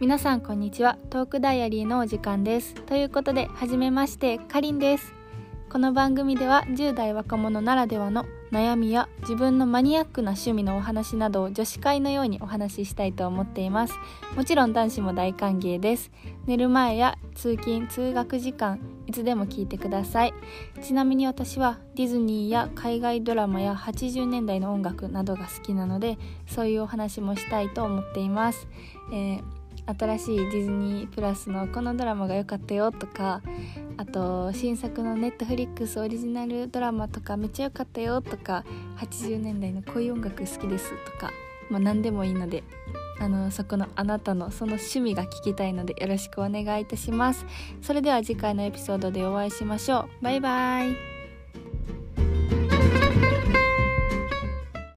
皆さんこんにちは。トークダイアリーのお時間です。ということで初めましてかりんです。この番組では10代若者ならではの悩みや自分のマニアックな趣味のお話などを女子会のようにお話ししたいと思っています。もちろん男子も大歓迎です。寝る前や通勤通学時間いつでも聞いてください。ちなみに私はディズニーや海外ドラマや80年代の音楽などが好きなのでそういうお話もしたいと思っています、えー新しいディズニープラスのこのドラマが良かったよとかあと新作のネットフリックスオリジナルドラマとかめっちゃ良かったよとか80年代のこういう音楽好きですとか、まあ、何でもいいのであのそこのあなたのその趣味が聞きたいのでよろしくお願いいたします。それでは次回のエピソードでお会いしましょう。バイバイ。